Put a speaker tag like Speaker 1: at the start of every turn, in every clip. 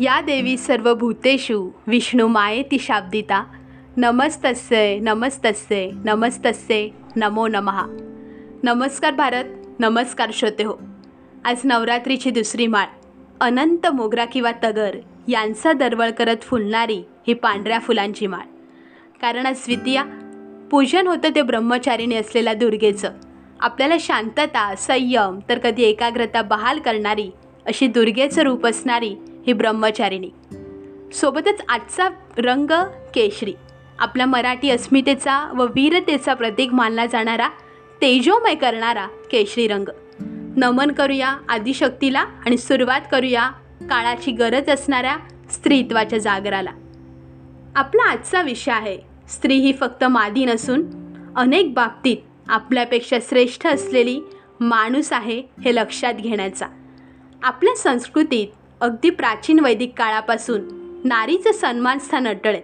Speaker 1: या देवी सर्वभूतेषु विष्णू मायेति शाब्दिता. नमस्तस्ये नमस्तस्ये नमस्तस्ये नमो नमः. नमस्कार भारत नमस्कार श्रोते हो. आज नवरात्रीची दुसरी माळ. अनंत मोगरा किंवा तगर यांचा दरवळ करत फुलणारी ही पांढऱ्या फुलांची माळ. कारण आज द्वितीया पूजन होतं ते ब्रह्मचारिणी असलेल्या दुर्गेचं. आपल्याला शांतता संयम तर कधी एकाग्रता बहाल करणारी अशी दुर्गेचं रूप असणारी ही ब्रह्मचारिणी. सोबतच आजचा रंग केशरी. आपल्या मराठी अस्मितेचा व वीरतेचा प्रतीक मानला जाणारा तेजोमय करणारा केशरी रंग. नमन करूया आदिशक्तीला आणि सुरुवात करूया काळाची गरज असणाऱ्या स्त्रीत्वाच्या जागराला. आपला आजचा विषय आहे स्त्री ही फक्त मादी नसून अनेक बाबतीत आपल्यापेक्षा श्रेष्ठ असलेली माणूस आहे हे लक्षात घेण्याचा. आपल्या संस्कृतीत अगदी प्राचीन वैदिक काळापासून नारीचं सन्मान स्थान अटळ आहे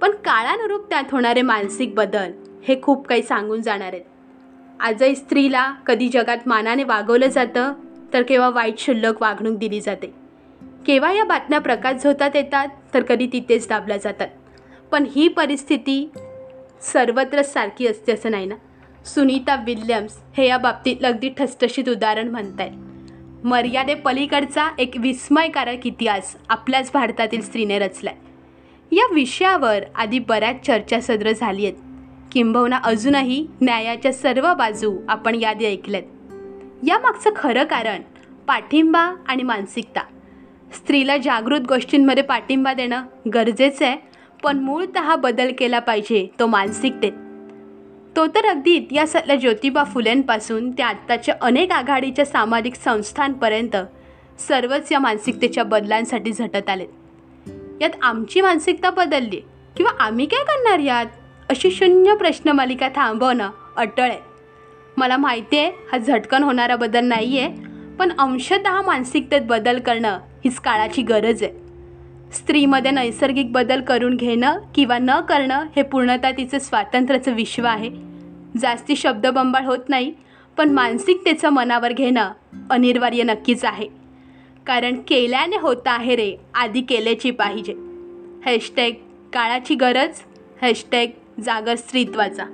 Speaker 1: पण काळानुरूप त्यात होणारे मानसिक बदल हे खूप काही सांगून जाणार आहेत. आजही स्त्रीला कधी जगात मानाने वागवलं जातं तर केव्हा वाईट शुल्लक वागणूक दिली जाते. केव्हा या बातम्या प्रकाश झोतात येतात तर कधी तिथेच दाबल्या जातात. पण ही परिस्थिती सर्वत्र सारखी असते असं नाही ना? सुनीता विल्यम्स हे या बाबतीत अगदी ठसठशीत उदाहरण म्हणत आहेत मर्यादे पलीकडचा एक विस्मयकारक इतिहास आपल्याच भारतातील स्त्रीने रचलाय. या विषयावर आधी बऱ्याच चर्चा सदर झाली आहेत किंबहुना अजूनही न्यायाच्या सर्व बाजू आपण यादी ऐकल्यात. यामागचं खरं कारण पाठिंबा आणि मानसिकता. स्त्रीला जागृत गोष्टींमध्ये पाठिंबा देणं गरजेचं आहे पण मूळतः बदल केला पाहिजे तो मानसिकतेत. तो तर अगदी इतिहासातल्या ज्योतिबा फुलेंपासून ते आत्ताच्या अनेक आघाडीच्या सामाजिक संस्थांपर्यंत सर्वच या मानसिकतेच्या बदलांसाठी झटत आलेत. यात आमची मानसिकता बदलली किंवा आम्ही काय करणार यात? अशी शून्य प्रश्नमालिका थांबवणं अटळ आहे. मला माहिती आहे हा झटकन होणारा बदल नाही आहे पण अंशतः मानसिकतेत बदल करणं हीच काळाची गरज आहे. स्त्रीमध्ये नैसर्गिक बदल करून घेणं किंवा न करणं हे पूर्णतः तिचं स्वातंत्र्याचं विश्व आहे. जास्ती शब्दबंबाळ होत नाही पण मानसिकतेचं मनावर घेणं अनिवार्य नक्कीच आहे. कारण केल्याने होतं आहे रे आधी केल्याची पाहिजे. हॅशटॅग काळाची गरज हॅशटॅग जागर स्त्रीत्वाचा.